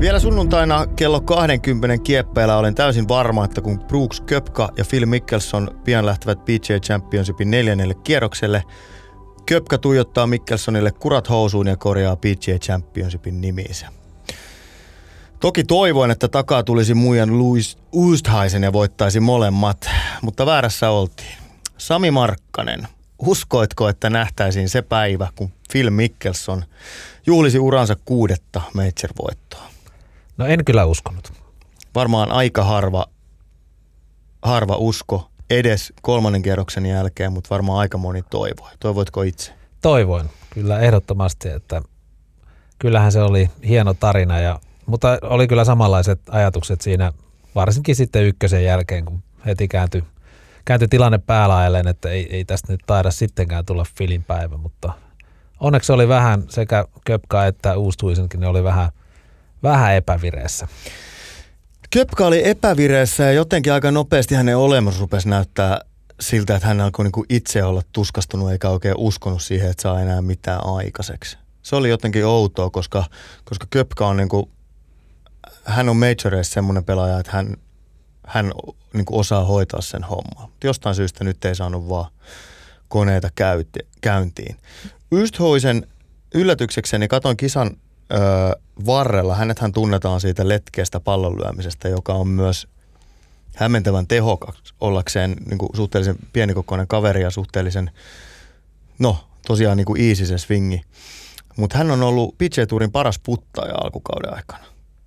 Vielä sunnuntaina kello 20 kieppeillä olen täysin varma, että kun Brooks Köpka ja Phil Mickelson pian lähtevät PGA Championshipin neljännelle kierrokselle, Köpka tuijottaa Mikkelsonille kurat housuun ja korjaa PGA Championshipin nimiinsä. Toki toivoin, että takaa tulisi muijan Louis Oosthuizen ja voittaisi molemmat, mutta väärässä oltiin. Sami Markkanen, uskoitko, että nähtäisiin se päivä, kun Phil Mickelson juhlisi uransa kuudetta major-voittoa? No en kyllä uskonut. Varmaan aika harva, harva usko edes kolmannen kierroksen jälkeen, mutta varmaan aika moni toivoi. Toivoitko itse? Toivoin, kyllä ehdottomasti, että kyllähän se oli hieno tarina, ja, mutta oli kyllä samanlaiset ajatukset siinä, varsinkin sitten ykkösen jälkeen, kun heti kääntyi, kääntyi tilanne päälailleen, että ei, ei tästä nyt taida sittenkään tulla filin päivä, mutta onneksi oli vähän sekä Köpka että Uustuisenkin, ne oli vähän, vähän epävireessä. Köpka oli epävireessä ja jotenkin aika nopeasti hänen olemus rupesi näyttää siltä, että hän alkoi niinku itse olla tuskastunut eikä oikein uskonut siihen, että saa enää mitään aikaiseksi. Se oli jotenkin outoa, koska, koska Köpka on niinku, hän on majoreissa semmoinen pelaaja, että hän, hän niinku osaa hoitaa sen hommaa. Jostain syystä nyt ei saanut vaan koneita käyti, käyntiin. Ysthoisen yllätyksekseni katoin kisan ö, varrella, hänethän tunnetaan siitä letkeästä pallonlyömisestä, joka on myös hämmentävän tehokas ollakseen niin kuin suhteellisen pienikokoinen kaveri ja suhteellisen, no tosiaan niin kuin easy se swingi. Mutta hän on ollut PJ Tourin paras puttaja alkukauden aikana.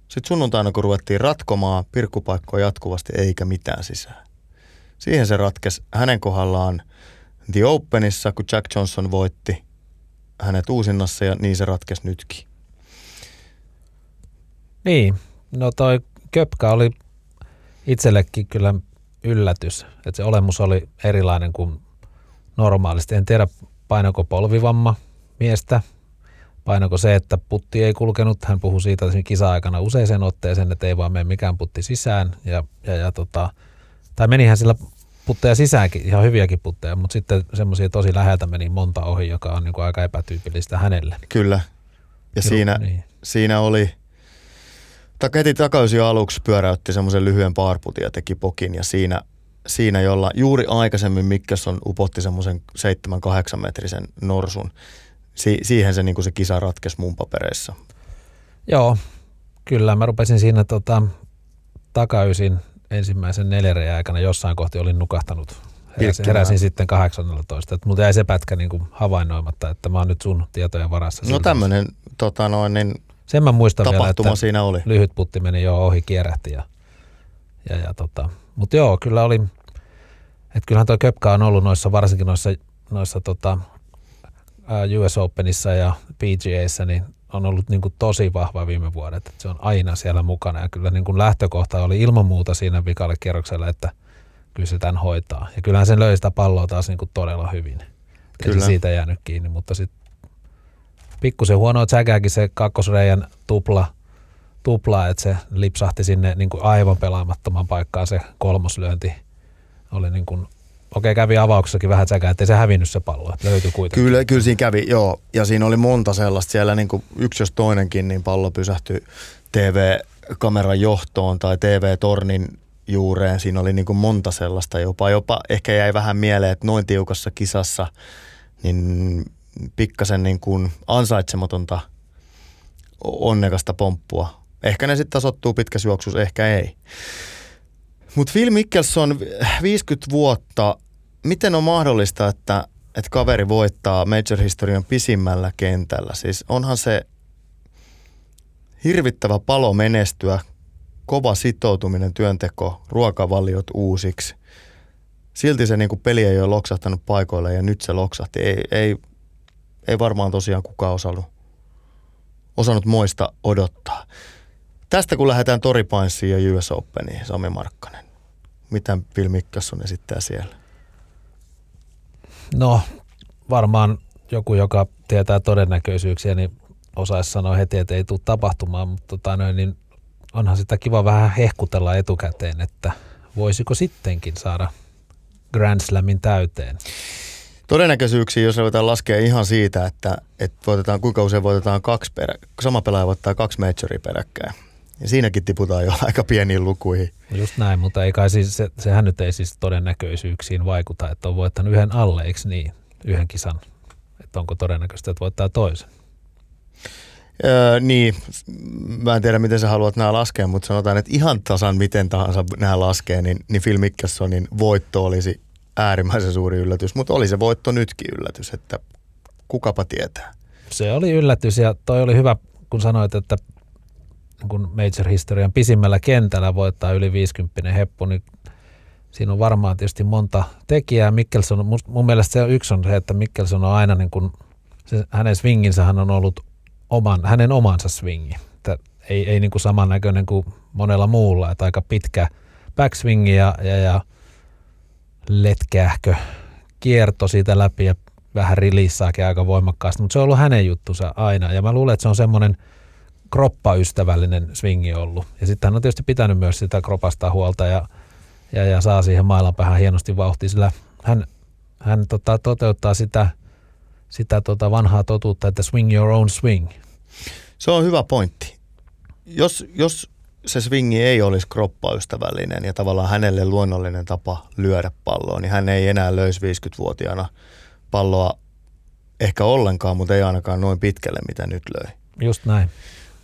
Sitten sunnuntaina, kun ruvettiin ratkomaan pirkkupaikkoa jatkuvasti eikä mitään sisään. Siihen se ratkesi hänen kohdallaan The Openissa, kun Jack Johnson voitti hänet uusinnassa ja niin se ratkesi nytkin. Niin, no toi Köpkä oli itsellekin kyllä yllätys, että se olemus oli erilainen kuin normaalisti. En tiedä painako polvivamma miestä, painako se, että putti ei kulkenut. Hän puhui siitä kisa-aikana useiseen otteeseen, että ei vaan mene mikään putti sisään. Ja, ja, ja tota, tai menihän sillä putteja sisäänkin, ihan hyviäkin putteja, mutta sitten semmoisia tosi läheltä meni monta ohi, joka on niin kuin aika epätyypillistä hänelle. Kyllä. Ja Kyllä, siinä, niin. siinä oli, heti takaisin aluksi pyöräytti semmoisen lyhyen paarputin ja teki pokin ja siinä, siinä jolla juuri aikaisemmin Mikkesson upotti semmoisen 7-8 metrisen norsun. Si- siihen se, niin se kisa ratkesi mun papereissa. Joo, kyllä. Mä rupesin siinä tota, takaisin ensimmäisen neljären aikana jossain kohti olin nukahtanut. Heräsin, heräsin sitten 18, että mutta jäi se pätkä niin kuin havainnoimatta, että mä oon nyt sun tietojen varassa. No tämmöinen tota noin, niin sen mä muistan vielä, että siinä oli. lyhyt putti meni jo ohi, kierähti. Ja, ja, ja tota. Mutta joo, kyllä oli, että kyllähän tuo Köpka on ollut noissa, varsinkin noissa, noissa tota, US Openissa ja PGAissa, niin on ollut niin kuin tosi vahva viime vuodet. Se on aina siellä mukana ja kyllä niin kuin lähtökohta oli ilman muuta siinä vikalle kierroksella, että kyllä se tämän hoitaa. Ja kyllähän sen löi sitä palloa taas niin kuin todella hyvin. Kyllä. se siitä jäänyt kiinni, mutta sitten pikkusen huonoa tsäkääkin se kakkosreijan tupla, tupla, että se lipsahti sinne niin kuin aivan pelaamattoman paikkaan se kolmoslyönti. Oli niin kuin okei, kävi avauksessakin vähän säkään, ettei se hävinnyt se pallo, että löytyi kuitenkin. Kyllä, kyllä siinä kävi, joo. Ja siinä oli monta sellaista siellä, niin kuin yksi jos toinenkin, niin pallo pysähtyi TV-kameran johtoon tai TV-tornin juureen. Siinä oli niin kuin monta sellaista jopa. Jopa ehkä jäi vähän mieleen, että noin tiukassa kisassa, niin pikkasen niin kuin ansaitsematonta onnekasta pomppua. Ehkä ne sitten tasottuu pitkässä juoksussa, ehkä ei. Mutta Phil Mickelson, 50 vuotta, miten on mahdollista, että, että kaveri voittaa major-historian pisimmällä kentällä? Siis onhan se hirvittävä palo menestyä, kova sitoutuminen, työnteko, ruokavaliot uusiksi. Silti se niin kuin peli ei ole loksahtanut paikoille ja nyt se loksahti. Ei, ei, ei varmaan tosiaan kukaan osannut, osannut moista odottaa. Tästä kun lähdetään Toripainsiin ja US Openiin, Sami Markkanen, mitä Bill Mikkelson esittää siellä? No varmaan joku, joka tietää todennäköisyyksiä, niin osaisi sanoa heti, että ei tule tapahtumaan, mutta tota noin, niin onhan sitä kiva vähän hehkutella etukäteen, että voisiko sittenkin saada Grand Slamin täyteen. Todennäköisyyksiä, jos ruvetaan laskea ihan siitä, että, että voitetaan, kuinka usein voitetaan kaksi perä, sama pelaaja voittaa kaksi majoria peräkkäin, Ja siinäkin tiputaan jo aika pieniin lukuihin. Just näin, mutta ei kai siis, se, sehän nyt ei siis todennäköisyyksiin vaikuta, että on voittanut yhden alle, eikö niin, yhden kisan. Että onko todennäköistä, että voittaa toisen. Öö, niin, mä en tiedä miten sä haluat nämä laskea, mutta sanotaan, että ihan tasan miten tahansa nämä laskee, niin, niin Phil Mickelsonin voitto olisi äärimmäisen suuri yllätys, mutta oli se voitto nytkin yllätys, että kukapa tietää. Se oli yllätys ja toi oli hyvä, kun sanoit, että kun Major-historian pisimmällä kentällä voittaa yli 50 heppu, niin siinä on varmaan tietysti monta tekijää. Mikkelson, mun mielestä se yksi on se, että Mikkelson on aina niin kuin, se, hänen swinginsä on ollut oman, hänen omansa swingi. Että ei, ei niin kuin samannäköinen kuin monella muulla, että aika pitkä backswingi ja, ja, ja letkähkö kierto siitä läpi ja vähän rilissaakin aika voimakkaasti, mutta se on ollut hänen juttunsa aina ja mä luulen, että se on semmoinen kroppaystävällinen swingi ollut. Ja sitten hän on tietysti pitänyt myös sitä kropasta huolta ja, ja, ja saa siihen mailan päähän hienosti vauhtia, sillä hän, hän tota, toteuttaa sitä, sitä tota vanhaa totuutta, että swing your own swing. Se on hyvä pointti. Jos, jos se swingi ei olisi kroppaystävällinen ja tavallaan hänelle luonnollinen tapa lyödä palloa, niin hän ei enää löisi 50-vuotiaana palloa ehkä ollenkaan, mutta ei ainakaan noin pitkälle, mitä nyt löi. Just näin.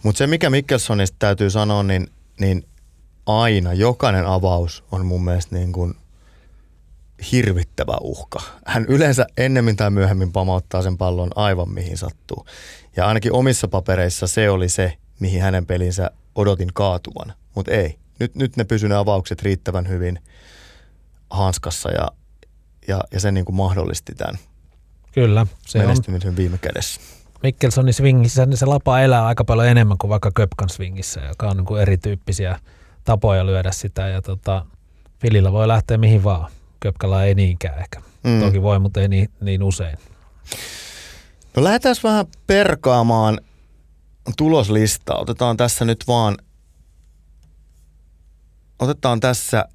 Mutta se, mikä Mikkelsonista täytyy sanoa, niin, niin aina, jokainen avaus on mun mielestä niin kuin hirvittävä uhka. Hän yleensä ennemmin tai myöhemmin pamauttaa sen pallon aivan mihin sattuu. Ja ainakin omissa papereissa se oli se, mihin hänen pelinsä odotin kaatuvan. Mutta ei. Nyt, nyt ne pysy ne avaukset riittävän hyvin hanskassa ja, ja, ja se niin kuin mahdollisti tämän Kyllä, se menestymisen on. viime kädessä. Mikkelsonin swingissä niin se lapa elää aika paljon enemmän kuin vaikka Köpkan swingissä, joka on niin kuin erityyppisiä tapoja lyödä sitä. Ja tota, Filillä voi lähteä mihin vaan. Köpkalla ei niinkään ehkä. Mm. Toki voi, mutta ei niin, niin usein. No lähdetään vähän perkaamaan tuloslistaa. Otetaan tässä nyt vaan, otetaan tässä,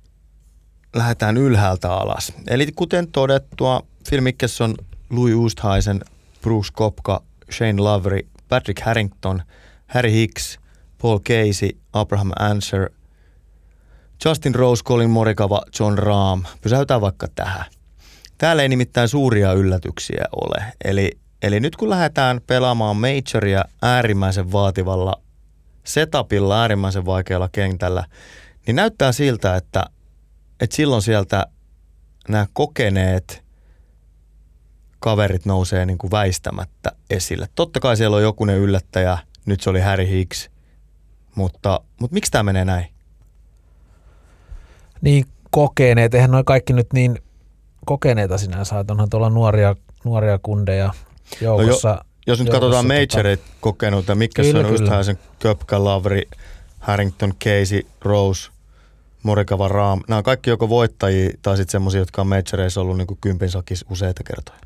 lähdetään ylhäältä alas. Eli kuten todettua, Phil Mickelson, Louis Oosthuizen, Bruce Kopka, Shane Lavery, Patrick Harrington, Harry Hicks, Paul Casey, Abraham Answer, Justin Rose, Colin Morikava, John Rahm. Pysäytään vaikka tähän. Täällä ei nimittäin suuria yllätyksiä ole. Eli, eli nyt kun lähdetään pelaamaan majoria äärimmäisen vaativalla setupilla, äärimmäisen vaikealla kentällä, niin näyttää siltä, että, että silloin sieltä nämä kokeneet kaverit nousee niin kuin väistämättä esille. Totta kai siellä on jokunen yllättäjä, nyt se oli Harry Hicks, mutta, mutta miksi tämä menee näin? Niin kokeneet, eihän noin kaikki nyt niin kokeneita sinänsä, että onhan tuolla nuoria, nuoria kundeja joukossa. No jo, jos nyt katsotaan majorit tota... kokenuutta, mitkä se on just sen Köpkä, Lavri, Harrington, Casey, Rose, Morikava, Raam. Nämä on kaikki joko voittajia tai sitten semmoisia, jotka on majoreissa ollut niin kuin kympin sakis useita kertoja.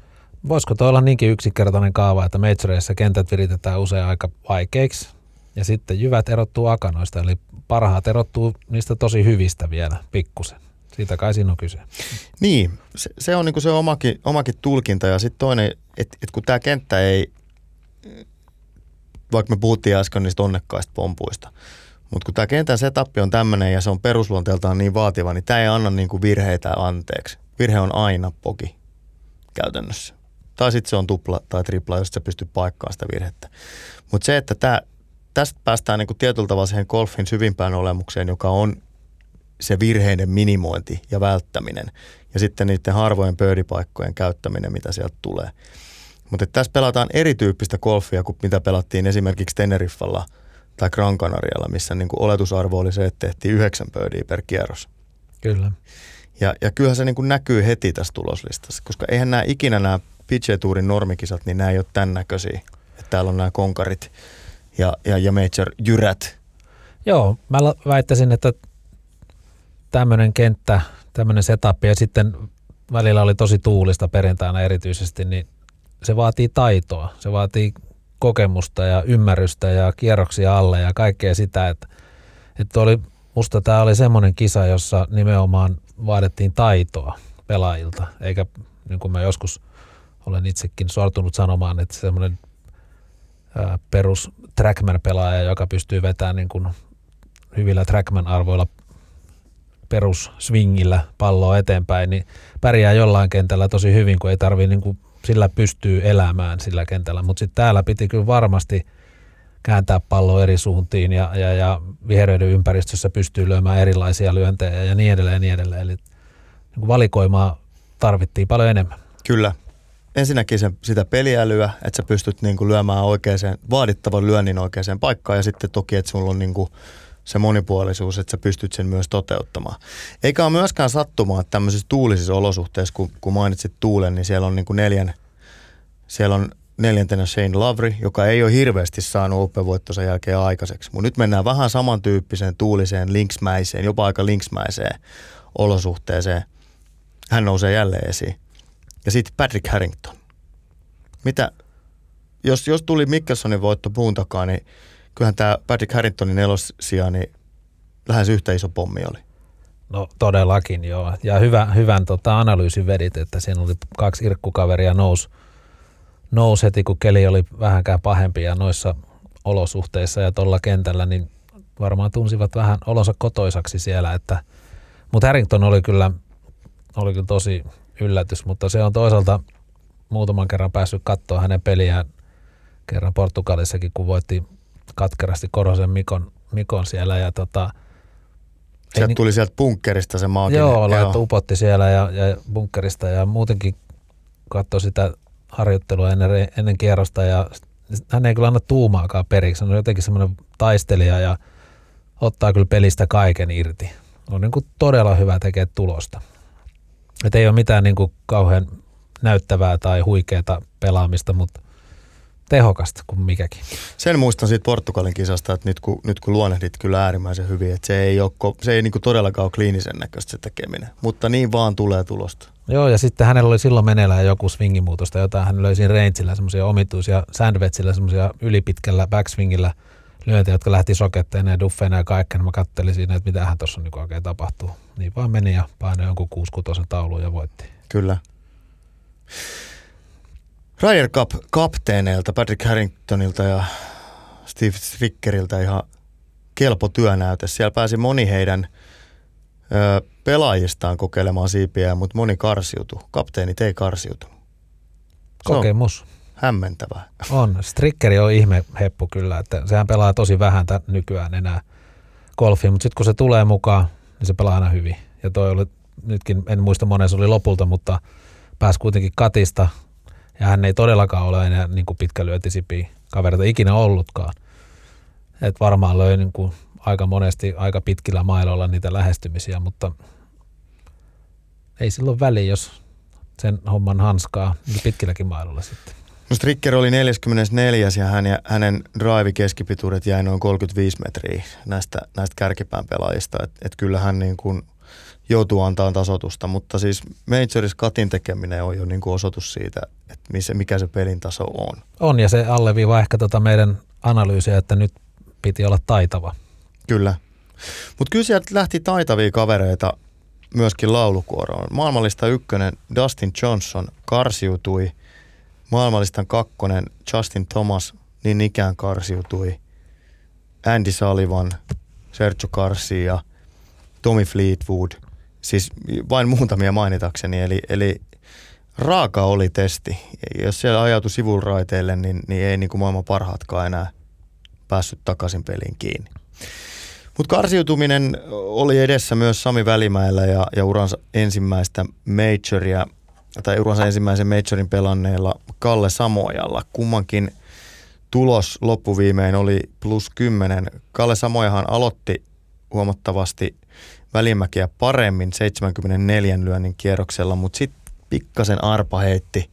Voisiko tuo olla niinkin yksinkertainen kaava, että majoreissa kentät viritetään usein aika vaikeiksi ja sitten jyvät erottuu akanoista, eli parhaat erottuu niistä tosi hyvistä vielä pikkusen. Siitä kai siinä on kyse. Niin, se, se on niin se omakin, omakin tulkinta ja sitten toinen, että et kun tämä kenttä ei, vaikka me puhuttiin äsken niistä onnekkaista pompuista, mutta kun tämä kentän setup on tämmöinen ja se on perusluonteeltaan niin vaativa, niin tämä ei anna niin kuin virheitä anteeksi. Virhe on aina poki käytännössä. Tai sitten se on tupla tai tripla, jos se pystyy paikkaamaan sitä virhettä. Mutta se, että tää, tästä päästään niin kuin tietyllä tavalla siihen golfin syvimpään olemukseen, joka on se virheiden minimointi ja välttäminen. Ja sitten niiden harvojen pöydipaikkojen käyttäminen, mitä sieltä tulee. Mutta tässä pelataan erityyppistä golfia kuin mitä pelattiin esimerkiksi Teneriffalla tai Gran Canarialla, missä niin kuin oletusarvo oli se, että tehtiin yhdeksän pöydiä per kierros. Kyllä. Ja, ja kyllähän se niin kuin näkyy heti tässä tuloslistassa, koska eihän nämä ikinä nämä PGA Tourin normikisat, niin nämä ei ole tämän näköisiä. Että täällä on nämä konkarit ja, ja, ja major jyrät. Joo, mä väittäisin, että tämmöinen kenttä, tämmöinen setup ja sitten välillä oli tosi tuulista perjantaina erityisesti, niin se vaatii taitoa. Se vaatii kokemusta ja ymmärrystä ja kierroksia alle ja kaikkea sitä, että, että oli, musta tämä oli semmoinen kisa, jossa nimenomaan vaadittiin taitoa pelaajilta, eikä niin kuin mä joskus olen itsekin sortunut sanomaan, että semmoinen perus trackman-pelaaja, joka pystyy vetämään niin kuin hyvillä trackman-arvoilla perusswingillä palloa eteenpäin, niin pärjää jollain kentällä tosi hyvin, kun ei tarvii niin sillä pystyy elämään sillä kentällä. Mutta sitten täällä piti kyllä varmasti kääntää pallo eri suuntiin ja, ja, ja viheröiden ympäristössä pystyy lyömään erilaisia lyöntejä ja niin edelleen ja niin edelleen. Eli niin valikoimaa tarvittiin paljon enemmän. Kyllä. Ensinnäkin sen, sitä peliälyä, että sä pystyt niin kuin lyömään oikeaan, vaadittavan lyönnin oikeaan paikkaan ja sitten toki, että sulla on niin kuin se monipuolisuus, että sä pystyt sen myös toteuttamaan. Eikä ole myöskään sattumaa, että tämmöisissä tuulisissa olosuhteissa, kun, kun mainitsit tuulen, niin siellä on niin kuin neljän, siellä on neljäntenä Shane Lavry, joka ei ole hirveästi saanut open jälkeen aikaiseksi. Mutta nyt mennään vähän samantyyppiseen tuuliseen, linksmäiseen, jopa aika linksmäiseen olosuhteeseen. Hän nousee jälleen esiin. Ja sitten Patrick Harrington. Mitä, jos, jos tuli Mikkelsonin voitto puun takaa, niin kyllähän tämä Patrick Harringtonin nelosia, niin lähes yhtä iso pommi oli. No todellakin joo. Ja hyvä, hyvän tota, analyysin vedit, että siinä oli kaksi irkkukaveria nousi nous heti, kun keli oli vähänkään ja noissa olosuhteissa ja tuolla kentällä, niin varmaan tunsivat vähän olonsa kotoisaksi siellä. Että, mutta Harrington oli kyllä, oli kyllä tosi yllätys, mutta se on toisaalta muutaman kerran päässyt katsoa hänen peliään kerran Portugalissakin, kun voitti katkerasti Korosen Mikon, Mikon siellä ja tota, Sieltä niin, tuli sieltä bunkkerista se maaginen. Joo, laittoi upotti siellä ja, ja bunkkerista ja muutenkin katsoi sitä harjoittelua ennen, ennen kierrosta ja hän ei kyllä anna tuumaakaan periksi. Hän on jotenkin semmoinen taistelija ja ottaa kyllä pelistä kaiken irti. On niin kuin todella hyvä tekee tulosta. Et ei ole mitään niin kuin kauhean näyttävää tai huikeaa pelaamista, mutta tehokasta kuin mikäkin. Sen muistan siitä Portugalin kisasta, että nyt kun, nyt kun luonehdit kyllä äärimmäisen hyvin, että se ei, ole, se ei niin kuin todellakaan ole kliinisen näköistä se tekeminen, mutta niin vaan tulee tulosta. Joo, ja sitten hänellä oli silloin meneillään joku swingimuutosta, jota hän löysi rangeillä semmoisia omituisia, sandwechillä semmoisia ylipitkällä backswingillä lyöntejä, jotka lähti soketteina ja duffeina ja kaikkea. Mä kattelin siinä, että mitä hän tuossa niin oikein tapahtuu. Niin vaan meni ja painoi jonkun 6 taulun ja voitti. Kyllä. Ryder Cup kapteeneilta, Patrick Harringtonilta ja Steve Strickeriltä ihan kelpo työnäyte. Siellä pääsi moni heidän ö, pelaajistaan kokeilemaan siipiä, mutta moni karsiutui. Kapteenit ei karsiutunut. Kokemus. hämmentävää. On. Strickeri on ihme heppu kyllä, että sehän pelaa tosi vähän tämän nykyään enää golfia, mutta sitten kun se tulee mukaan, niin se pelaa aina hyvin. Ja toi oli, nytkin en muista monen se oli lopulta, mutta pääsi kuitenkin katista ja hän ei todellakaan ole enää niin kuin pitkä lyötisipi kavereita ikinä ollutkaan. Et varmaan löi niin kuin aika monesti aika pitkillä mailoilla niitä lähestymisiä, mutta ei silloin väliä, jos sen homman hanskaa niin pitkilläkin mailoilla sitten. No Stricker oli 44 ja hän ja hänen drive-keskipituudet jäi noin 35 metriä näistä, näistä kärkipään pelaajista. Et kyllä hän niin kuin joutuu antaa tasotusta, mutta siis Majoris katin tekeminen on jo niin kuin osoitus siitä, että missä, mikä se pelin taso on. On ja se alleviivaa ehkä tota meidän analyysiä, että nyt piti olla taitava. Kyllä. Mutta kyllä sieltä lähti taitavia kavereita myöskin laulukuoroon. Maailmallista ykkönen Dustin Johnson karsiutui. Maailmallistan kakkonen Justin Thomas niin ikään karsiutui. Andy Sullivan, Sergio Garcia, Tommy Fleetwood – Siis vain muutamia mainitakseni, eli, eli raaka oli testi. Jos siellä ajautui sivuraiteille, niin, niin ei niin kuin maailman parhaatkaan enää päässyt takaisin peliin kiinni. Mutta karsiutuminen oli edessä myös Sami Välimäellä ja, ja uransa ensimmäistä majoria, tai uransa ensimmäisen majorin pelanneella Kalle Samojalla. Kummankin tulos loppuviimein oli plus 10. Kalle Samojahan aloitti huomattavasti välimäkiä paremmin 74 lyönnin kierroksella, mutta sitten pikkasen arpa heitti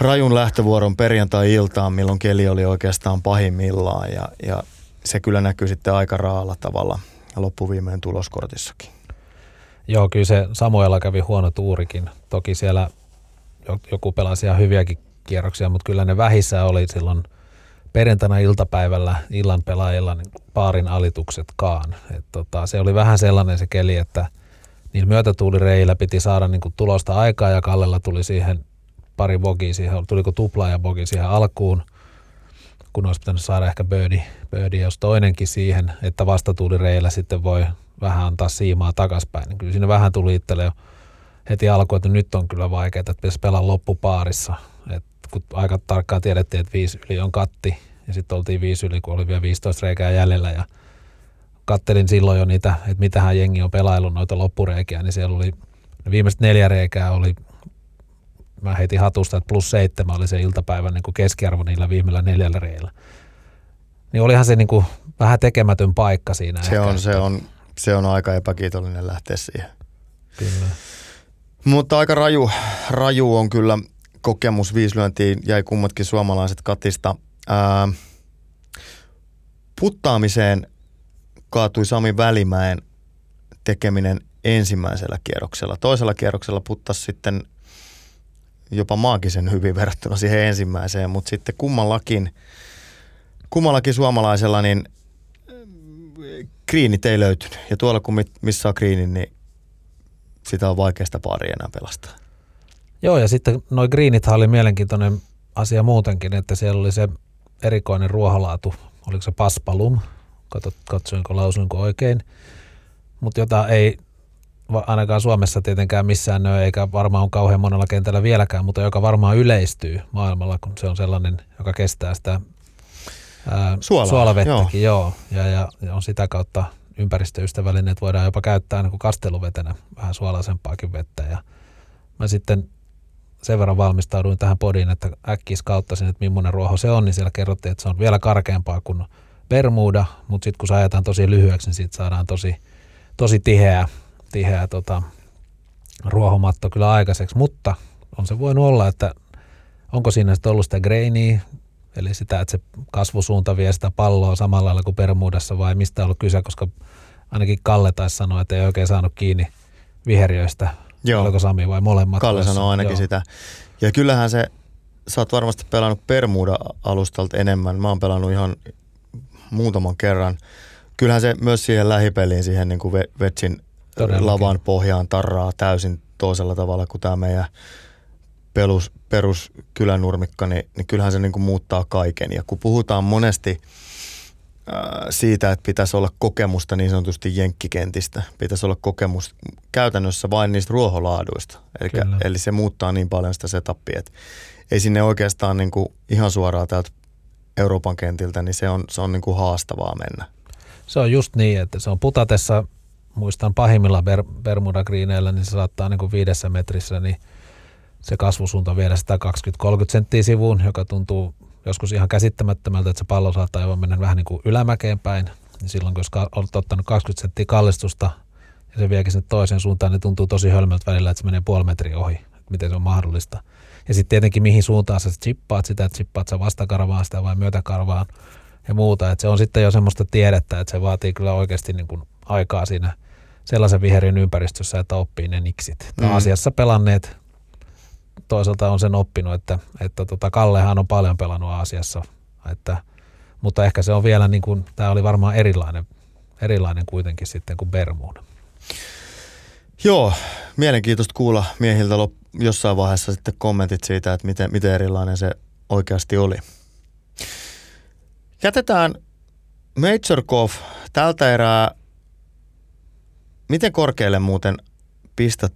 rajun lähtövuoron perjantai-iltaan, milloin keli oli oikeastaan pahimmillaan ja, ja se kyllä näkyy sitten aika raalla tavalla loppuviimein tuloskortissakin. Joo, kyllä se Samoilla kävi huono tuurikin. Toki siellä joku pelasi ihan hyviäkin kierroksia, mutta kyllä ne vähissä oli silloin – perjantaina iltapäivällä illan pelaajilla niin paarin alituksetkaan. Et tota, se oli vähän sellainen se keli, että niin myötätuulireillä piti saada niin kuin tulosta aikaa ja Kallella tuli siihen pari bogia siihen, tuliko tupla ja bogi siihen alkuun. kun olisi pitänyt saada ehkä birdie, birdie jos toinenkin siihen, että vastatuulireillä sitten voi vähän antaa siimaa takaspäin. Niin kyllä siinä vähän tuli itselle jo heti alkuun, että nyt on kyllä vaikeaa, että pitäisi pelaa loppupaarissa. Kun aika tarkkaan tiedettiin, että viisi yli on katti ja sitten oltiin viisi yli, kun oli vielä 15 reikää jäljellä ja kattelin silloin jo niitä, että mitähän jengi on pelaillut noita loppureikiä, niin siellä oli viimeiset neljä reikää oli mä heitin hatusta, että plus seitsemän oli se iltapäivän niin kuin keskiarvo niillä viimeillä neljällä reillä. Niin olihan se niin kuin vähän tekemätön paikka siinä. Se, ehkä, on, se, on, se on aika epäkiitollinen lähteä siihen. Kyllä. Mutta aika raju, raju on kyllä kokemus viislyöntiin, jäi kummatkin suomalaiset katista. Ää, puttaamiseen kaatui Sami Välimäen tekeminen ensimmäisellä kierroksella. Toisella kierroksella puttasi sitten jopa maagisen hyvin verrattuna siihen ensimmäiseen, mutta sitten kummallakin, kummallakin suomalaisella niin kriinit ei löytynyt. Ja tuolla kun missä on kriinin, niin sitä on vaikeasta pari enää pelastaa. Joo, ja sitten noin greenithan oli mielenkiintoinen asia muutenkin, että siellä oli se erikoinen ruoholaatu, oliko se paspalum, katsoinko, lausuinko oikein, mutta jota ei ainakaan Suomessa tietenkään missään näy, eikä varmaan on kauhean monella kentällä vieläkään, mutta joka varmaan yleistyy maailmalla, kun se on sellainen, joka kestää sitä ää, Suolaa, suolavettäkin, joo. joo ja, ja, ja on sitä kautta ympäristöystävällinen, että voidaan jopa käyttää niin kuin kasteluvetenä vähän suolaisempaakin vettä. Ja mä sitten sen verran valmistauduin tähän podiin, että äkkiä kauttasin, että millainen ruoho se on, niin siellä kerrottiin, että se on vielä karkeampaa kuin Bermuda, mutta sitten kun se ajetaan tosi lyhyeksi, niin siitä saadaan tosi, tosi tiheä, tiheä tota, ruohomatto kyllä aikaiseksi, mutta on se voinut olla, että onko siinä sitten ollut sitä grainiä, eli sitä, että se kasvusuunta vie sitä palloa samalla lailla kuin Bermudassa vai mistä on ollut kyse, koska ainakin Kalle taisi sanoa, että ei oikein saanut kiinni viheriöistä. Joo. Oliko Sami vai molemmat? Kalle sanoi ainakin Joo. sitä. Ja kyllähän se, sä oot varmasti pelannut Bermuda-alustalta enemmän. Mä oon pelannut ihan muutaman kerran. Kyllähän se myös siihen lähipeliin, siihen niin kuin Vetsin lavan pohjaan tarraa täysin toisella tavalla kuin tämä meidän perus, peruskylänurmikka, niin, niin kyllähän se niin kuin muuttaa kaiken. Ja kun puhutaan monesti siitä, että pitäisi olla kokemusta niin sanotusti jenkkikentistä, pitäisi olla kokemus käytännössä vain niistä ruoholaaduista. Eli, eli se muuttaa niin paljon sitä setupia, että ei sinne oikeastaan niin kuin ihan suoraan täältä Euroopan kentiltä, niin se on, se on niin kuin haastavaa mennä. Se on just niin, että se on putatessa, muistan pahimmilla Ber- Bermuda Greeneillä, niin se saattaa niin kuin viidessä metrissä, niin se kasvusuunta viedä sitä 20-30 senttiä sivuun, joka tuntuu joskus ihan käsittämättömältä, että se pallo saattaa jopa mennä vähän niin kuin ylämäkeen päin. Niin silloin, kun olet ottanut 20 senttiä kallistusta ja se viekin sinne toiseen suuntaan, niin tuntuu tosi hölmöltä välillä, että se menee puoli metriä ohi. Miten se on mahdollista. Ja sitten tietenkin mihin suuntaan sä chippaat sitä, että chippaat sä vastakarvaan sitä vai myötäkarvaan ja muuta. Että se on sitten jo semmoista tiedettä, että se vaatii kyllä oikeasti niin kuin aikaa siinä sellaisen viherin ympäristössä, että oppii ne niksit. Mm. Asiassa pelanneet toisaalta on sen oppinut, että, että tota Kallehan on paljon pelannut Aasiassa, että, mutta ehkä se on vielä niin kuin, tämä oli varmaan erilainen, erilainen kuitenkin sitten kuin Bermuda. Joo, mielenkiintoista kuulla miehiltä jossain vaiheessa sitten kommentit siitä, että miten, miten erilainen se oikeasti oli. Jätetään Major Golf tältä erää. Miten korkealle muuten pistät?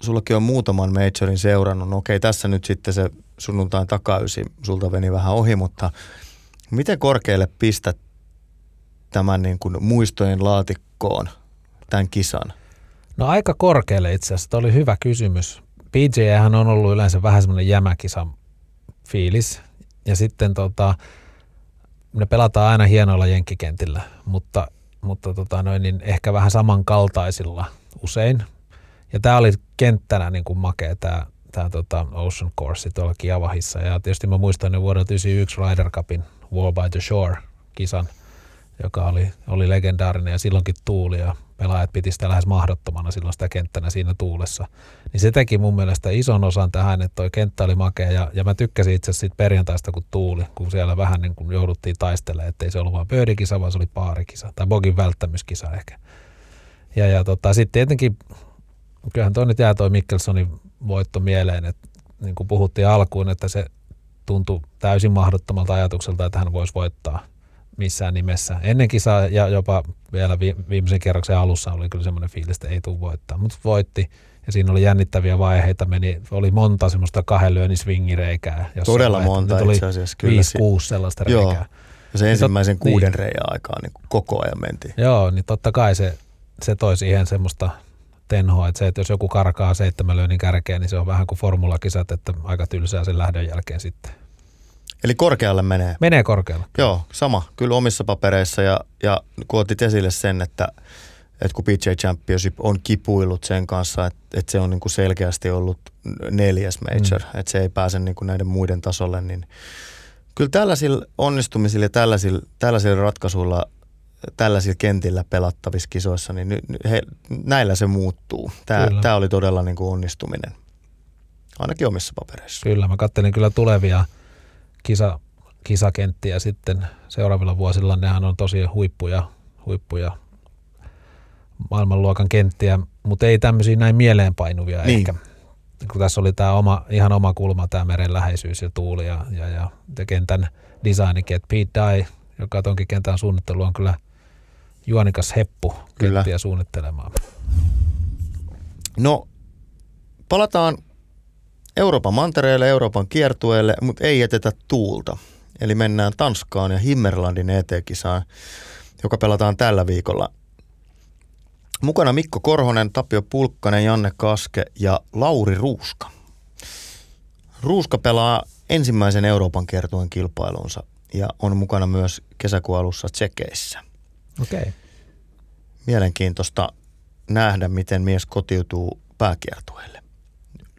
Sullakin on muutaman majorin seurannut. No okei, tässä nyt sitten se sunnuntain takaysi sulta veni vähän ohi, mutta miten korkealle pistät tämän niin kuin muistojen laatikkoon tämän kisan? No aika korkealle itse asiassa. Tämä oli hyvä kysymys. PJ on ollut yleensä vähän semmoinen jämäkisan fiilis. Ja sitten tota, ne pelataan aina hienoilla jenkkikentillä, mutta, mutta tota noin, niin ehkä vähän samankaltaisilla usein. Ja tämä oli kenttänä niin kuin makea tämä tämä tota Ocean Course tuolla Kiavahissa. Ja tietysti mä muistan ne vuodelta 1991 Ryder Cupin Wall by the Shore kisan, joka oli, oli legendaarinen ja silloinkin tuuli ja pelaajat piti sitä lähes mahdottomana silloin sitä kenttänä siinä tuulessa. Niin se teki mun mielestä ison osan tähän, että toi kenttä oli makea ja, ja mä tykkäsin itse siitä perjantaista kun tuuli, kun siellä vähän niin kuin jouduttiin taistelemaan, ettei se ollut vain pöydikisa, vaan se oli paarikisa tai bogin välttämyskisa ehkä. Ja, ja tota, sitten tietenkin, kyllähän toi nyt jää toi Mikkelsonin voitto mieleen, että niin kuin puhuttiin alkuun, että se tuntui täysin mahdottomalta ajatukselta, että hän voisi voittaa missään nimessä. Ennen kisaa ja jopa vielä viimeisen kerroksen alussa oli kyllä semmoinen fiilis, että ei tule voittaa, mutta voitti. Ja siinä oli jännittäviä vaiheita, meni, oli monta semmoista kahden lyönnin swingireikää. Todella monta itse asiassa. Kyllä. Viisi, kuusi sellaista reikää. Joo. Ja se niin ensimmäisen tot, kuuden niin. reijän aikaa niin koko ajan mentiin. Joo, niin totta kai se, se toi siihen semmoista tenhoa, että se, että jos joku karkaa seitsemän lyönnin kärkeen, niin se on vähän kuin formulakisat, että aika tylsää sen lähdön jälkeen sitten. Eli korkealle menee? Menee korkealle. Joo, sama. Kyllä omissa papereissa ja, ja kun otit esille sen, että, että kun PJ Championship on kipuillut sen kanssa, että, että se on niin kuin selkeästi ollut neljäs major, mm. että se ei pääse niin kuin näiden muiden tasolle, niin kyllä tällaisilla onnistumisilla ja tällaisilla, tällaisilla ratkaisuilla tällaisilla kentillä pelattavissa kisoissa, niin he, näillä se muuttuu. Tämä, tämä oli todella niin kuin onnistuminen, ainakin omissa papereissa. Kyllä, mä katselin kyllä tulevia kisa, kisakenttiä sitten seuraavilla vuosilla. Nehän on tosi huippuja, huippuja maailmanluokan kenttiä, mutta ei tämmöisiä näin mieleenpainuvia niin. ehkä. Kun tässä oli tämä oma, ihan oma kulma, tämä meren läheisyys ja tuuli ja, ja, ja, ja kentän designikin, että Pete Dye, joka tonkin kentän suunnittelu on kyllä juonikas heppu kyllä. kenttiä suunnittelemaan. No, palataan Euroopan mantereelle, Euroopan kiertueelle, mutta ei jätetä tuulta. Eli mennään Tanskaan ja Himmerlandin ET-kisaan, joka pelataan tällä viikolla. Mukana Mikko Korhonen, Tapio Pulkkanen, Janne Kaske ja Lauri Ruuska. Ruuska pelaa ensimmäisen Euroopan kiertueen kilpailunsa ja on mukana myös kesäkuun alussa Tsekeissä. Okei. Okay. Mielenkiintoista nähdä, miten mies kotiutuu pääkiertueelle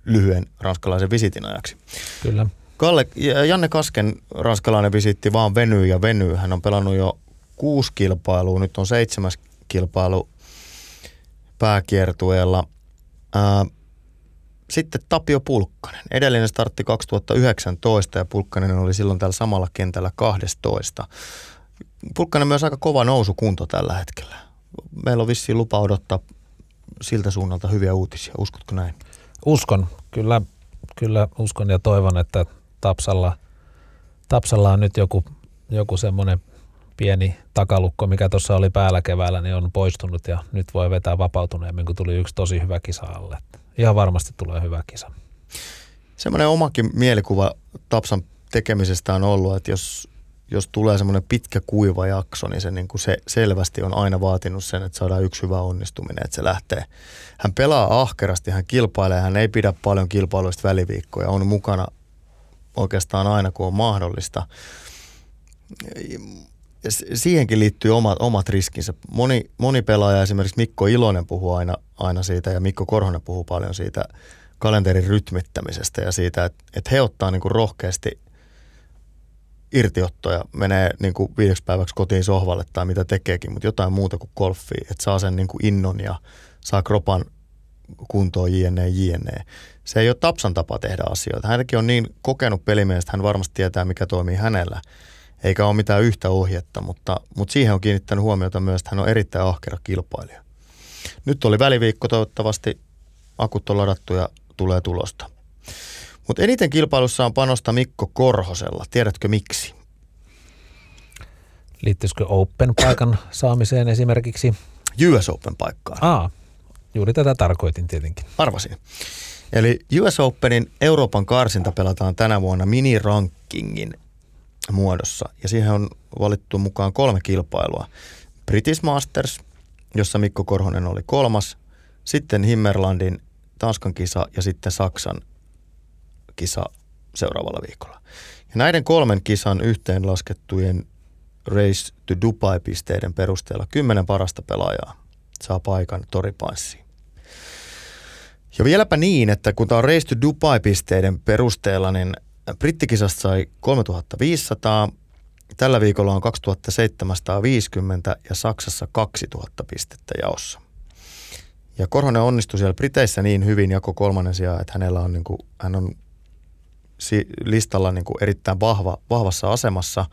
lyhyen ranskalaisen visitin ajaksi. Kyllä. Kalle, Janne Kasken ranskalainen visitti vaan venyy ja venyy. Hän on pelannut jo kuusi kilpailua, nyt on seitsemäs kilpailu pääkiertueella. sitten Tapio Pulkkanen. Edellinen startti 2019 ja Pulkkanen oli silloin tällä samalla kentällä 12. Pulkkanen myös aika kova nousukunto tällä hetkellä. Meillä on vissiin lupa odottaa siltä suunnalta hyviä uutisia. Uskotko näin? Uskon, kyllä, kyllä uskon ja toivon, että Tapsalla, Tapsalla on nyt joku, joku semmoinen pieni takalukko, mikä tuossa oli päällä keväällä, niin on poistunut ja nyt voi vetää vapautuneemmin, kun tuli yksi tosi hyvä kisa alle. Ihan varmasti tulee hyvä kisa. Semmoinen omakin mielikuva Tapsan tekemisestä on ollut, että jos jos tulee semmoinen pitkä kuiva jakso, niin se, niin kuin se selvästi on aina vaatinut sen, että saadaan yksi hyvä onnistuminen, että se lähtee. Hän pelaa ahkerasti, hän kilpailee, hän ei pidä paljon kilpailuista väliviikkoja, on mukana oikeastaan aina kun on mahdollista. Siihenkin liittyy omat, omat riskinsä. Moni, moni pelaaja, esimerkiksi Mikko Ilonen puhuu aina, aina siitä ja Mikko Korhonen puhuu paljon siitä kalenterin rytmittämisestä ja siitä, että, että he ottaa niin kuin rohkeasti – irtiottoja, menee niin kuin viideksi päiväksi kotiin sohvalle tai mitä tekeekin, mutta jotain muuta kuin golfia, että saa sen niin kuin innon ja saa kropan kuntoon jne, jne. Se ei ole Tapsan tapa tehdä asioita. Hänkin on niin kokenut pelimies, että hän varmasti tietää, mikä toimii hänellä. Eikä ole mitään yhtä ohjetta, mutta, mutta siihen on kiinnittänyt huomiota myös, että hän on erittäin ahkera kilpailija. Nyt oli väliviikko, toivottavasti akut on ladattu ja tulee tulosta. Mutta eniten kilpailussa on panosta Mikko Korhosella. Tiedätkö miksi? Liittyisikö Open-paikan saamiseen esimerkiksi? US Open-paikkaan. Aa, juuri tätä tarkoitin tietenkin. Arvasin. Eli US Openin Euroopan karsinta pelataan tänä vuonna mini-rankingin muodossa. Ja siihen on valittu mukaan kolme kilpailua. British Masters, jossa Mikko Korhonen oli kolmas. Sitten Himmerlandin Tanskan kisa ja sitten Saksan kisa seuraavalla viikolla. Ja näiden kolmen kisan yhteenlaskettujen Race to Dubai-pisteiden perusteella kymmenen parasta pelaajaa saa paikan toripaissiin. Ja vieläpä niin, että kun tämä on Race to Dubai-pisteiden perusteella, niin brittikisasta sai 3500, tällä viikolla on 2750 ja Saksassa 2000 pistettä jaossa. Ja Korhonen onnistui siellä Briteissä niin hyvin jako kolmannen sijaan, että hänellä on, niin kuin, hän on listalla niin kuin erittäin vahva, vahvassa asemassa.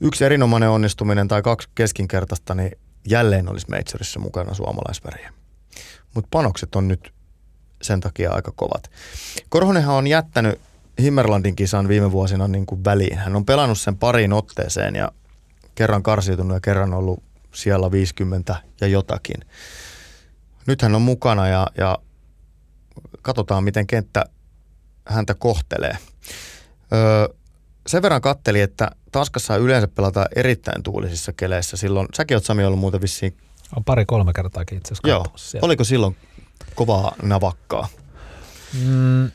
Yksi erinomainen onnistuminen tai kaksi keskinkertaista, niin jälleen olisi Majorissa mukana suomalaisväriä. Mutta panokset on nyt sen takia aika kovat. Korhonenhan on jättänyt Himmerlandin kisan viime vuosina niin kuin väliin. Hän on pelannut sen pariin otteeseen ja kerran karsiutunut ja kerran ollut siellä 50 ja jotakin. Nyt hän on mukana ja, ja katsotaan, miten kenttä häntä kohtelee. Öö, sen verran katteli, että Tanskassa yleensä pelataan erittäin tuulisissa keleissä. Silloin, säkin oot Sami ollut muuten vissiin. On pari-kolme kertaakin itse asiassa Joo. Siellä. Oliko silloin kovaa navakkaa? Mm,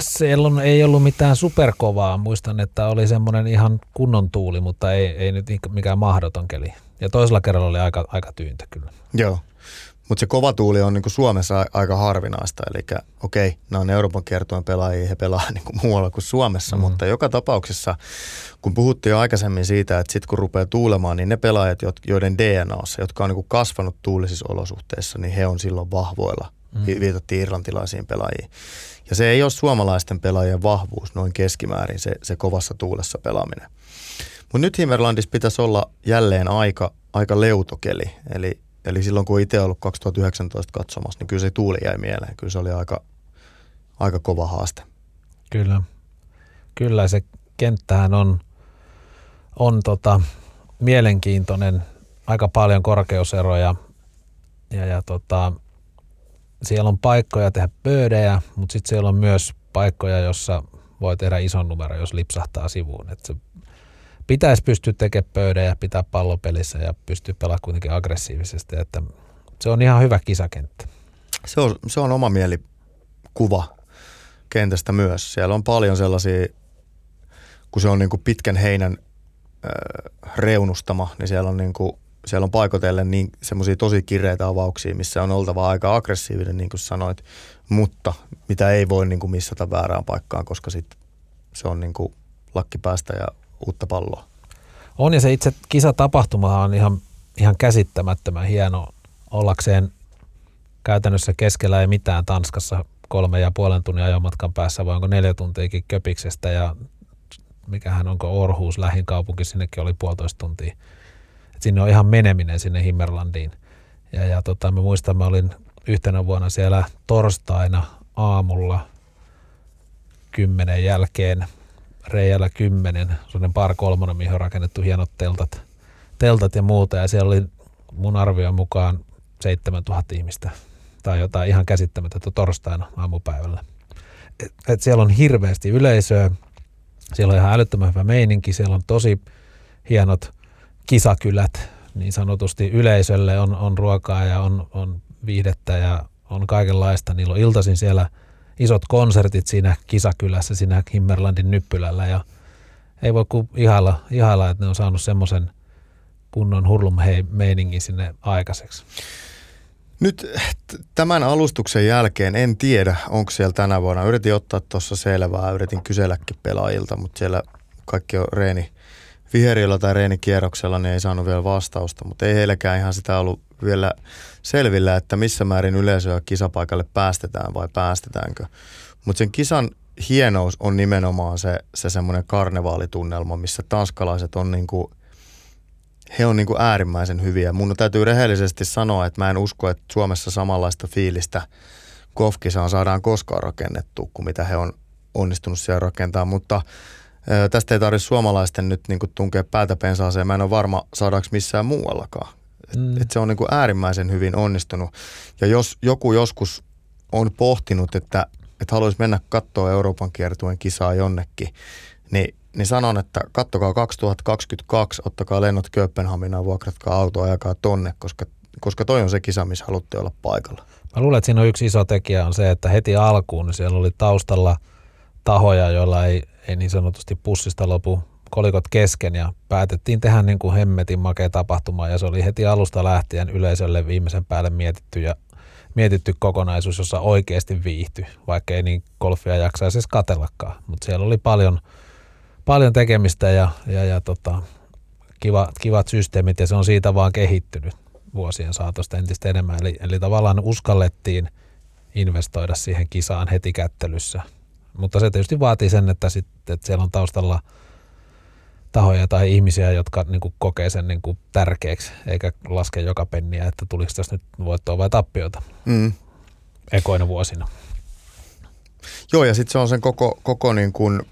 silloin ei ollut mitään superkovaa. Muistan, että oli semmoinen ihan kunnon tuuli, mutta ei, ei nyt mikään mahdoton keli. Ja toisella kerralla oli aika, aika tyyntä kyllä. Joo. Mutta se kova tuuli on niinku Suomessa aika harvinaista. Eli okei, okay, nämä on Euroopan kiertueen pelaajia, he pelaa niinku muualla kuin Suomessa. Mm. Mutta joka tapauksessa, kun puhuttiin jo aikaisemmin siitä, että sitten kun rupeaa tuulemaan, niin ne pelaajat, joiden DNAssa, jotka on niinku kasvanut tuulisissa olosuhteissa, niin he on silloin vahvoilla. Mm. Viitattiin irlantilaisiin pelaajiin. Ja se ei ole suomalaisten pelaajien vahvuus noin keskimäärin, se, se kovassa tuulessa pelaaminen. Mutta nyt Himmerlandissa pitäisi olla jälleen aika, aika leutokeli. Eli, eli silloin kun itse ollut 2019 katsomassa, niin kyllä se tuuli jäi mieleen. Kyllä se oli aika, aika kova haaste. Kyllä. Kyllä se kenttähän on, on tota, mielenkiintoinen, aika paljon korkeuseroja ja, ja tota, siellä on paikkoja tehdä pöydejä, mutta sitten siellä on myös paikkoja, jossa voi tehdä ison numero, jos lipsahtaa sivuun. Et se pitäisi pystyä tekemään pöydejä, pitää pallopelissä ja pystyä pelaamaan kuitenkin aggressiivisesti. Että se on ihan hyvä kisakenttä. Se on, se on oma mielikuva kentästä myös. Siellä on paljon sellaisia, kun se on niin kuin pitkän heinän äh, reunustama, niin siellä on niin kuin siellä on paikotellen niin semmoisia tosi kireitä avauksia, missä on oltava aika aggressiivinen, niin kuin sanoit, mutta mitä ei voi niin kuin missata väärään paikkaan, koska sit se on niin kuin lakki päästä ja uutta palloa. On ja se itse kisatapahtuma on ihan, ihan käsittämättömän hieno ollakseen käytännössä keskellä ei mitään Tanskassa kolme ja puolen tunnin ajomatkan päässä vai onko neljä tuntiakin Köpiksestä ja mikähän onko Orhuus lähin kaupunki, sinnekin oli puolitoista tuntia et sinne on ihan meneminen sinne Himmerlandiin. Ja, ja tota, mä muistan, mä olin yhtenä vuonna siellä torstaina aamulla kymmenen jälkeen, reijällä kymmenen, sellainen par kolmonen, mihin on rakennettu hienot teltat, teltat ja muuta. Ja siellä oli mun arvion mukaan 7000 ihmistä tai jotain ihan käsittämätöntä torstaina aamupäivällä. Et, et siellä on hirveästi yleisöä, siellä on ihan älyttömän hyvä meininki, siellä on tosi hienot kisakylät niin sanotusti yleisölle on, on ruokaa ja on, on viihdettä ja on kaikenlaista. Niillä on iltaisin siellä isot konsertit siinä kisakylässä, siinä Himmerlandin nyppylällä ja ei voi kuin ihailla, ihailla että ne on saanut semmoisen kunnon hurlum meiningin sinne aikaiseksi. Nyt tämän alustuksen jälkeen en tiedä, onko siellä tänä vuonna. Yritin ottaa tuossa selvää, yritin kyselläkin pelaajilta, mutta siellä kaikki on reeni, viherillä tai reenikierroksella, niin ei saanut vielä vastausta, mutta ei heilläkään ihan sitä ollut vielä selvillä, että missä määrin yleisöä kisapaikalle päästetään vai päästetäänkö. Mutta sen kisan hienous on nimenomaan se, se semmoinen karnevaalitunnelma, missä tanskalaiset on niinku, he on niinku äärimmäisen hyviä. Mun täytyy rehellisesti sanoa, että mä en usko, että Suomessa samanlaista fiilistä golfkisaan saadaan koskaan rakennettua kuin mitä he on onnistunut siellä rakentaa, mutta – Tästä ei tarvitse suomalaisten nyt niin tunkea päätä pensaaseen. Mä en ole varma, saadaanko missään muuallakaan. Mm. Et se on niin kuin äärimmäisen hyvin onnistunut. Ja jos joku joskus on pohtinut, että, että haluaisi mennä katsoa Euroopan kiertuen kisaa jonnekin, niin, niin sanon, että kattokaa 2022, ottakaa lennot Kööpenhaminaan, vuokratkaa auto, ajakaa tonne, koska, koska toi on se kisa, missä haluatte olla paikalla. Mä luulen, että siinä on yksi iso tekijä on se, että heti alkuun siellä oli taustalla tahoja, joilla ei ei niin sanotusti pussista lopu kolikot kesken ja päätettiin tehdä niin kuin hemmetin makea tapahtuma ja se oli heti alusta lähtien yleisölle viimeisen päälle mietitty ja mietitty kokonaisuus, jossa oikeasti viihtyi, vaikka ei niin golfia jaksaisi edes katellakaan. Mutta siellä oli paljon, paljon tekemistä ja, ja, ja tota, kiva, kivat systeemit ja se on siitä vaan kehittynyt vuosien saatosta entistä enemmän. Eli, eli tavallaan uskallettiin investoida siihen kisaan heti kättelyssä – mutta se tietysti vaatii sen, että, sit, että siellä on taustalla tahoja tai ihmisiä, jotka niin kuin kokee sen niin kuin tärkeäksi, eikä laske joka penniä, että tuliko tässä nyt voittoa vai tappiota mm. ekoina vuosina. Joo, ja sitten se on sen koko, koko niin kuin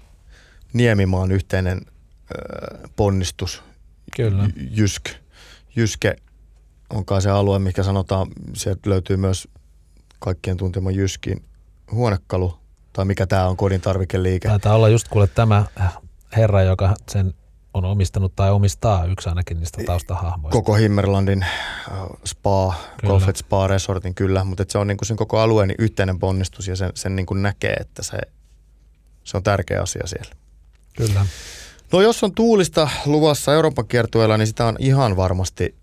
Niemimaan yhteinen ö, ponnistus. Kyllä. Jysk. Jyske onkaan se alue, mikä sanotaan, sieltä löytyy myös kaikkien tuntema Jyskin huonekalu, tai mikä tämä on, kodin tarvikeliike. Taitaa olla just kuule tämä herra, joka sen on omistanut tai omistaa yksi ainakin niistä taustahahmoista. Koko Himmerlandin äh, spa, Kyllä. Golfet Spa Resortin kyllä, mutta se on niinku sen koko alueen yhteinen ponnistus ja sen, sen niinku näkee, että se, se on tärkeä asia siellä. Kyllä. No jos on tuulista luvassa Euroopan kiertueella, niin sitä on ihan varmasti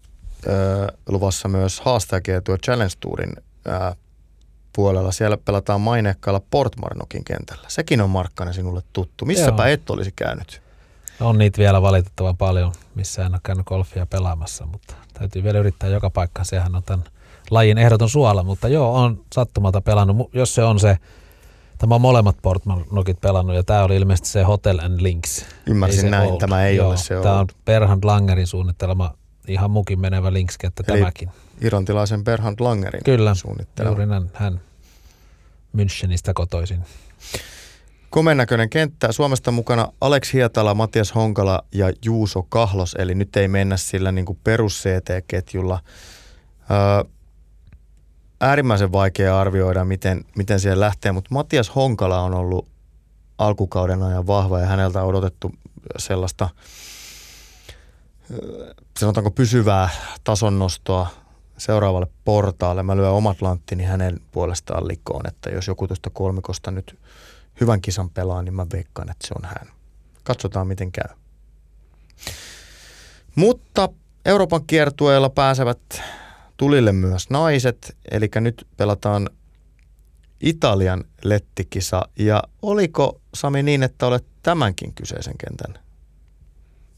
ö, luvassa myös haastajakiertue Challenge Tourin ö, puolella. Siellä pelataan maineikkaalla Portmarnokin kentällä. Sekin on Markkanen sinulle tuttu. Missäpä Joo. et olisi käynyt? On niitä vielä valitettavan paljon, missä en ole käynyt golfia pelaamassa, mutta täytyy vielä yrittää joka paikka. Sehän on tämän lajin ehdoton suola, mutta joo, on sattumalta pelannut. Jos se on se, tämä on molemmat Portmanokit pelannut ja tämä oli ilmeisesti se Hotel and Links. Ymmärsin näin, Old. tämä ei joo, ole se Tämä on. Berhand Langerin suunnittelema ihan mukin menevä linkskenttä Eli tämäkin. Irlantilaisen Berhand Langerin Kyllä, suunnittelema. juuri näin, hän Münchenistä kotoisin. Komeen näköinen kenttä. Suomesta mukana Alex Hietala, Matias Honkala ja Juuso Kahlos. Eli nyt ei mennä sillä niin kuin perus CT-ketjulla. Öö, äärimmäisen vaikea arvioida, miten, miten siellä lähtee, mutta Matias Honkala on ollut alkukauden ajan vahva ja häneltä on odotettu sellaista öö, sanotaanko pysyvää tasonnostoa seuraavalle portaalle. Mä lyön omat lanttini hänen puolestaan likoon, että jos joku tuosta kolmikosta nyt hyvän kisan pelaa, niin mä veikkaan, että se on hän. Katsotaan, miten käy. Mutta Euroopan kiertueella pääsevät tulille myös naiset, eli nyt pelataan Italian lettikisa. Ja oliko Sami niin, että olet tämänkin kyseisen kentän?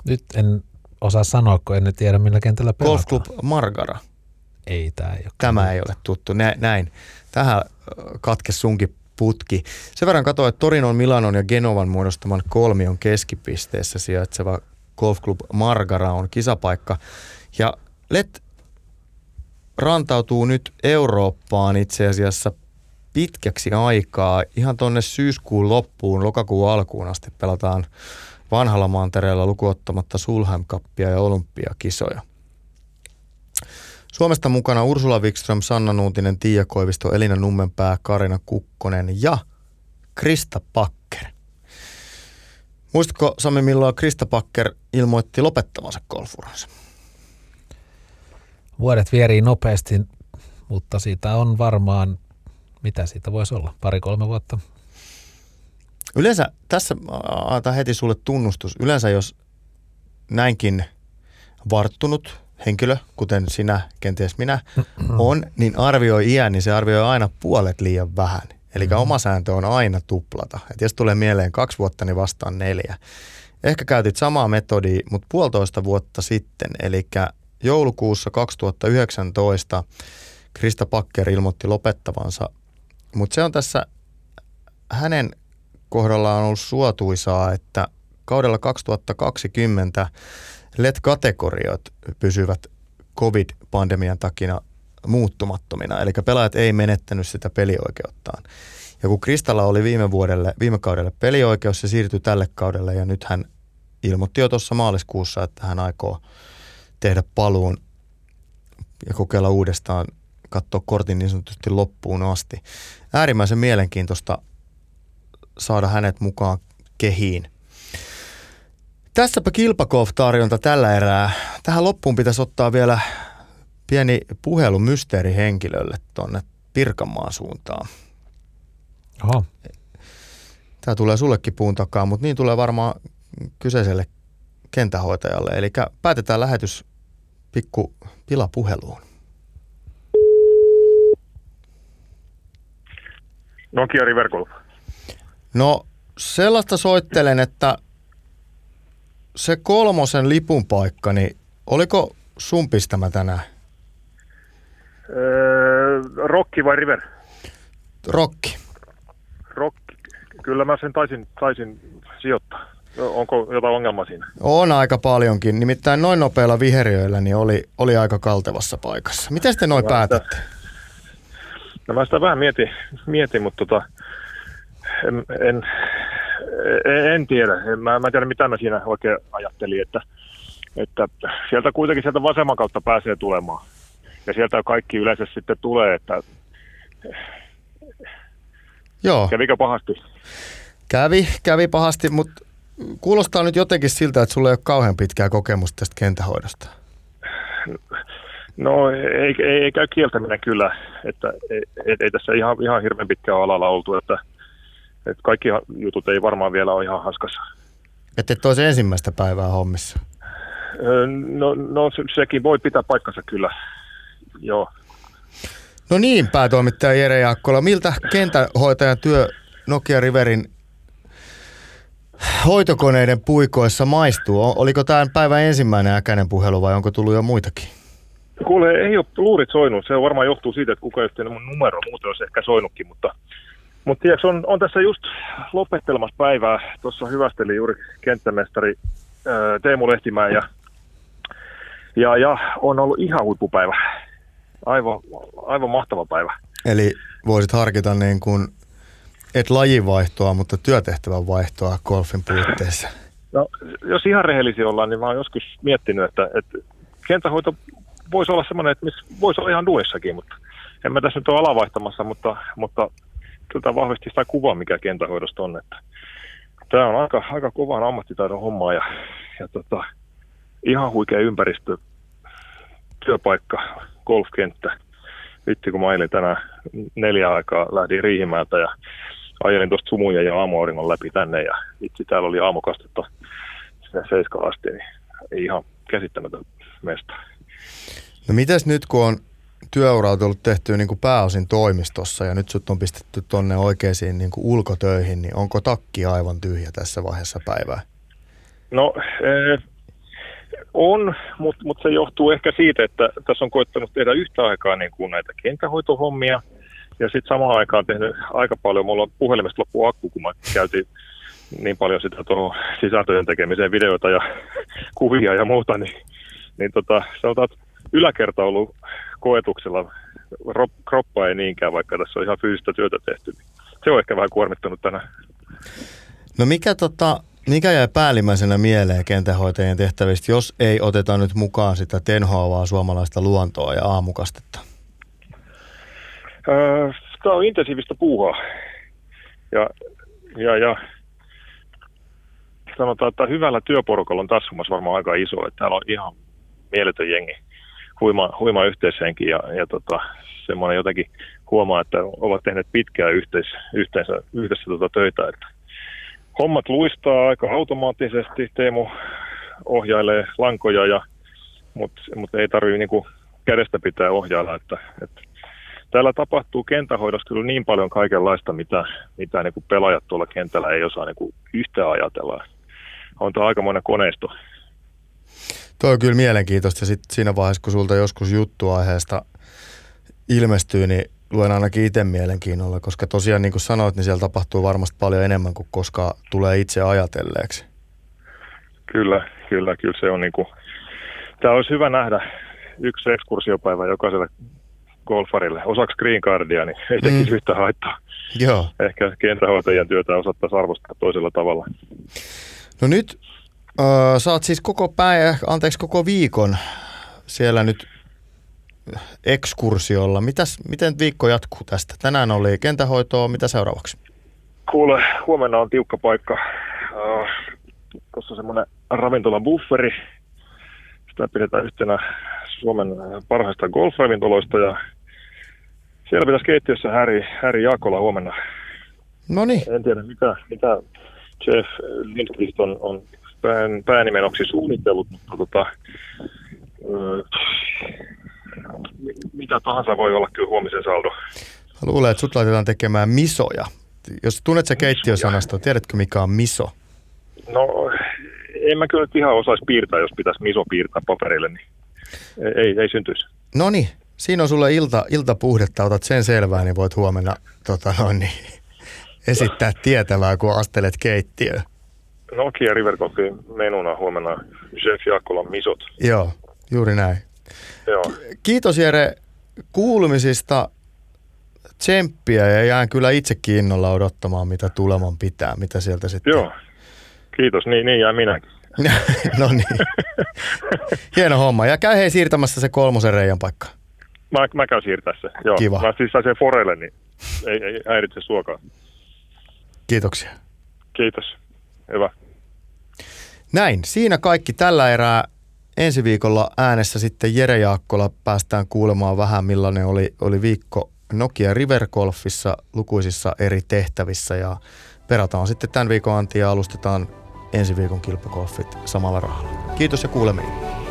Nyt en osaa sanoa, kun en tiedä millä kentällä pelataan. Golf Club Margara. Ei, tämä ei ole. Tämä ei ole tuttu. Nä- Näin. Tähän katkesi sunkin putki. Sen verran katsoin, että Torinon, Milanon ja Genovan muodostaman kolmion keskipisteessä sijaitseva Golf Club Margara on kisapaikka. Ja Let rantautuu nyt Eurooppaan itse asiassa pitkäksi aikaa. Ihan tuonne syyskuun loppuun, lokakuun alkuun asti pelataan vanhalla mantereella lukuottamatta Sulheim Cupia ja olympiakisoja. Suomesta mukana Ursula Wikström, Sanna Nuutinen, Tiia Koivisto, Elina Nummenpää, Karina Kukkonen ja Krista Pakker. Muistatko Sami, milloin Krista Pakker ilmoitti lopettavansa golfuransa? Vuodet vierii nopeasti, mutta siitä on varmaan, mitä siitä voisi olla, pari-kolme vuotta. Yleensä tässä antaa heti sulle tunnustus. Yleensä jos näinkin varttunut henkilö, kuten sinä, kenties minä, on, niin arvioi iän, niin se arvioi aina puolet liian vähän. Eli Mhm. oma sääntö on aina tuplata. Et jos tulee mieleen kaksi vuotta, niin vastaan neljä. Ehkä käytit samaa metodia, mutta puolitoista vuotta sitten, eli joulukuussa 2019 Krista Pakker ilmoitti lopettavansa, mutta se on tässä hänen kohdallaan on ollut suotuisaa, että kaudella 2020 LED-kategoriot pysyvät COVID-pandemian takina muuttumattomina, eli pelaajat ei menettänyt sitä pelioikeuttaan. Ja kun Kristalla oli viime, vuodelle, viime kaudelle pelioikeus, se siirtyi tälle kaudelle ja nyt hän ilmoitti jo tuossa maaliskuussa, että hän aikoo tehdä paluun ja kokeilla uudestaan, katsoa kortin niin sanotusti loppuun asti. Äärimmäisen mielenkiintoista saada hänet mukaan kehiin. Tässäpä kilpakoof-tarjonta tällä erää. Tähän loppuun pitäisi ottaa vielä pieni puhelu mysteerihenkilölle tuonne Pirkanmaan suuntaan. Oho, Tämä tulee sullekin puun takaa, mutta niin tulee varmaan kyseiselle kentähoitajalle. Eli päätetään lähetys pikku pilapuheluun. Nokia River Golf. No sellaista soittelen, että se kolmosen lipun paikka, niin oliko sun pistämä tänään? Öö, Rokki vai River? Rokki. Rokki. Kyllä mä sen taisin, taisin sijoittaa. Onko jotain ongelmaa siinä? On aika paljonkin. Nimittäin noin nopeilla viheriöillä niin oli, oli aika kaltevassa paikassa. Miten te noin päätätte? No mä sitä vähän mietin, mietin mutta tota, En, en, en, tiedä. En, mä, mä en tiedä, mitä mä siinä oikein ajattelin, että, että sieltä kuitenkin sieltä vasemman kautta pääsee tulemaan. Ja sieltä kaikki yleensä sitten tulee, että Joo, kävikö pahasti. kävi, kävi pahasti, mutta kuulostaa nyt jotenkin siltä, että sulla ei ole kauhean pitkää kokemusta tästä kentähoidosta. No ei, ei, ei käy kieltäminen kyllä, että ei, ei, ei tässä ihan, ihan hirveän pitkään alalla oltu, että, että kaikki jutut ei varmaan vielä ole ihan haskassa. Että et olisi ensimmäistä päivää hommissa. No, no se, sekin voi pitää paikkansa kyllä, joo. No niin, päätoimittaja Jere Jaakkola. Miltä kentähoitajan työ Nokia Riverin hoitokoneiden puikoissa maistuu? Oliko tämä päivän ensimmäinen äkäinen puhelu vai onko tullut jo muitakin? Kuule, ei ole luurit soinut. Se on varmaan johtuu siitä, että kuka ei ole mun numero. Muuten olisi ehkä soinutkin, mutta, mutta tiedätkö, on, on, tässä just lopettelemassa päivää. Tuossa hyvästeli juuri kenttämestari ää, Teemu Lehtimäen ja, ja, ja on ollut ihan huippupäivä. Aivan, aivan mahtava päivä. Eli voisit harkita niin kuin, et lajinvaihtoa, mutta työtehtävän vaihtoa golfin puitteissa. No, jos ihan rehellisiä ollaan, niin mä oon joskus miettinyt, että, että kentähoito voisi olla semmoinen, että missä voisi olla ihan duissakin, mutta en mä tässä nyt ole alavaihtamassa, mutta, mutta kyllä tämä vahvisti sitä kuvaa, mikä kentähoidosta on. Että tämä on aika, aika kovan ammattitaidon hommaa ja, ja tota, ihan huikea ympäristö, työpaikka, golfkenttä. Vitsi, kun mä ajelin tänään neljä aikaa, lähdin Riihimäeltä ja ajelin tuosta sumuja ja aamuauringon läpi tänne ja vitsi, täällä oli aamukastetta sinne seiskaan asti, niin ihan käsittämätön mesta. No mitäs nyt, kun on työurat ollut tehty niin kuin pääosin toimistossa ja nyt sut on pistetty tonne oikeisiin niin kuin ulkotöihin, niin onko takki aivan tyhjä tässä vaiheessa päivää? No, eh, on, mutta mut se johtuu ehkä siitä, että tässä on koittanut tehdä yhtä aikaa niin kuin näitä kenttähoitohommia ja sitten samaan aikaan tehnyt aika paljon, mulla on puhelimesta loppu akku, kun mä käytin niin paljon sitä tuohon sisältöjen tekemiseen, videoita ja kuvia ja muuta, niin, niin tota, sanotaan, että yläkerta on ollut koetuksella, Ro- kroppa ei niinkään, vaikka tässä on ihan fyysistä työtä tehty. niin Se on ehkä vähän kuormittanut tänään. No mikä, tota, mikä jäi päällimmäisenä mieleen kentähoitajien tehtävistä, jos ei oteta nyt mukaan sitä tenhoavaa suomalaista luontoa ja aamukastetta? Öö, Tämä on intensiivistä puuhaa. Ja, ja, ja sanotaan, että hyvällä työporukalla on tassumassa varmaan aika iso. Että täällä on ihan mieletön jengi, huima, huima yhteishenki ja, ja tota, semmoinen jotenkin huomaa, että ovat tehneet pitkään yhteis, yhteensä, yhdessä tota töitä. Että hommat luistaa aika automaattisesti. Teemu ohjailee lankoja, ja, mutta mut ei tarvitse niinku kädestä pitää ohjailla. Että, että täällä tapahtuu kentähoidossa kyllä niin paljon kaikenlaista, mitä, mitä niin kuin pelaajat tuolla kentällä ei osaa niin kuin yhtään ajatella. On tämä aikamoinen koneisto. Tuo on kyllä mielenkiintoista ja sitten siinä vaiheessa, kun sulta joskus juttu aiheesta ilmestyy, niin luen ainakin itse mielenkiinnolla, koska tosiaan niin kuin sanoit, niin siellä tapahtuu varmasti paljon enemmän kuin koskaan tulee itse ajatelleeksi. Kyllä, kyllä, kyllä se on niin kuin, tämä olisi hyvä nähdä yksi ekskursiopäivä jokaiselle golfarille osaksi green cardia, niin ei tekisi mm. yhtä haittaa. Joo. Ehkä kentähoitajien työtä osattaisiin arvostaa toisella tavalla. No nyt öö, sä oot siis koko päivä, anteeksi koko viikon siellä nyt ekskursiolla. Mitäs, miten viikko jatkuu tästä? Tänään oli kentähoitoa, mitä seuraavaksi? Kuule, huomenna on tiukka paikka. Tuossa on semmoinen ravintolabufferi. Sitä pidetään yhtenä Suomen parhaista golfravintoloista ja siellä pitäisi keittiössä Häri, Häri Jaakola huomenna. No niin, En tiedä mitä, mitä Jeff Lindqvist on, on pään, päänimenoksi suunnitellut, mutta tota, ö, mi- mitä tahansa voi olla kyllä huomisen saldo. mä luulen, että sut laitetaan tekemään misoja. Jos tunnet sä keittiösanasta, tiedätkö mikä on miso? No, en mä kyllä ihan osaisi piirtää, jos pitäisi miso piirtää paperille, niin ei, ei syntyisi. No niin, siinä on sulle ilta, iltapuhdetta, otat sen selvää, niin voit huomenna tota noin, niin, esittää tietävää, kun astelet keittiöön. Nokia River Coffee menuna huomenna Jeff Jaakkolan misot. Joo, juuri näin. Joo, Kiitos Jere kuulumisista. tsemppiä ja jään kyllä itsekin innolla odottamaan, mitä tuleman pitää, mitä sieltä sitten. Joo, kiitos. Niin, niin ja minäkin. no niin. Hieno homma. Ja käy hei siirtämässä se kolmosen reijan paikka. Mä, mä käyn siirtää se. Joo. Kiva. Mä siis sen Forelle, niin ei, ei häiritse suokaa. Kiitoksia. Kiitos. Hyvä. Näin, siinä kaikki tällä erää. Ensi viikolla äänessä sitten Jere Jaakkola päästään kuulemaan vähän millainen oli, oli viikko Nokia River Golfissa lukuisissa eri tehtävissä ja perataan sitten tämän viikon antia ja alustetaan ensi viikon kilpagolfit samalla rahalla. Kiitos ja kuulemiin.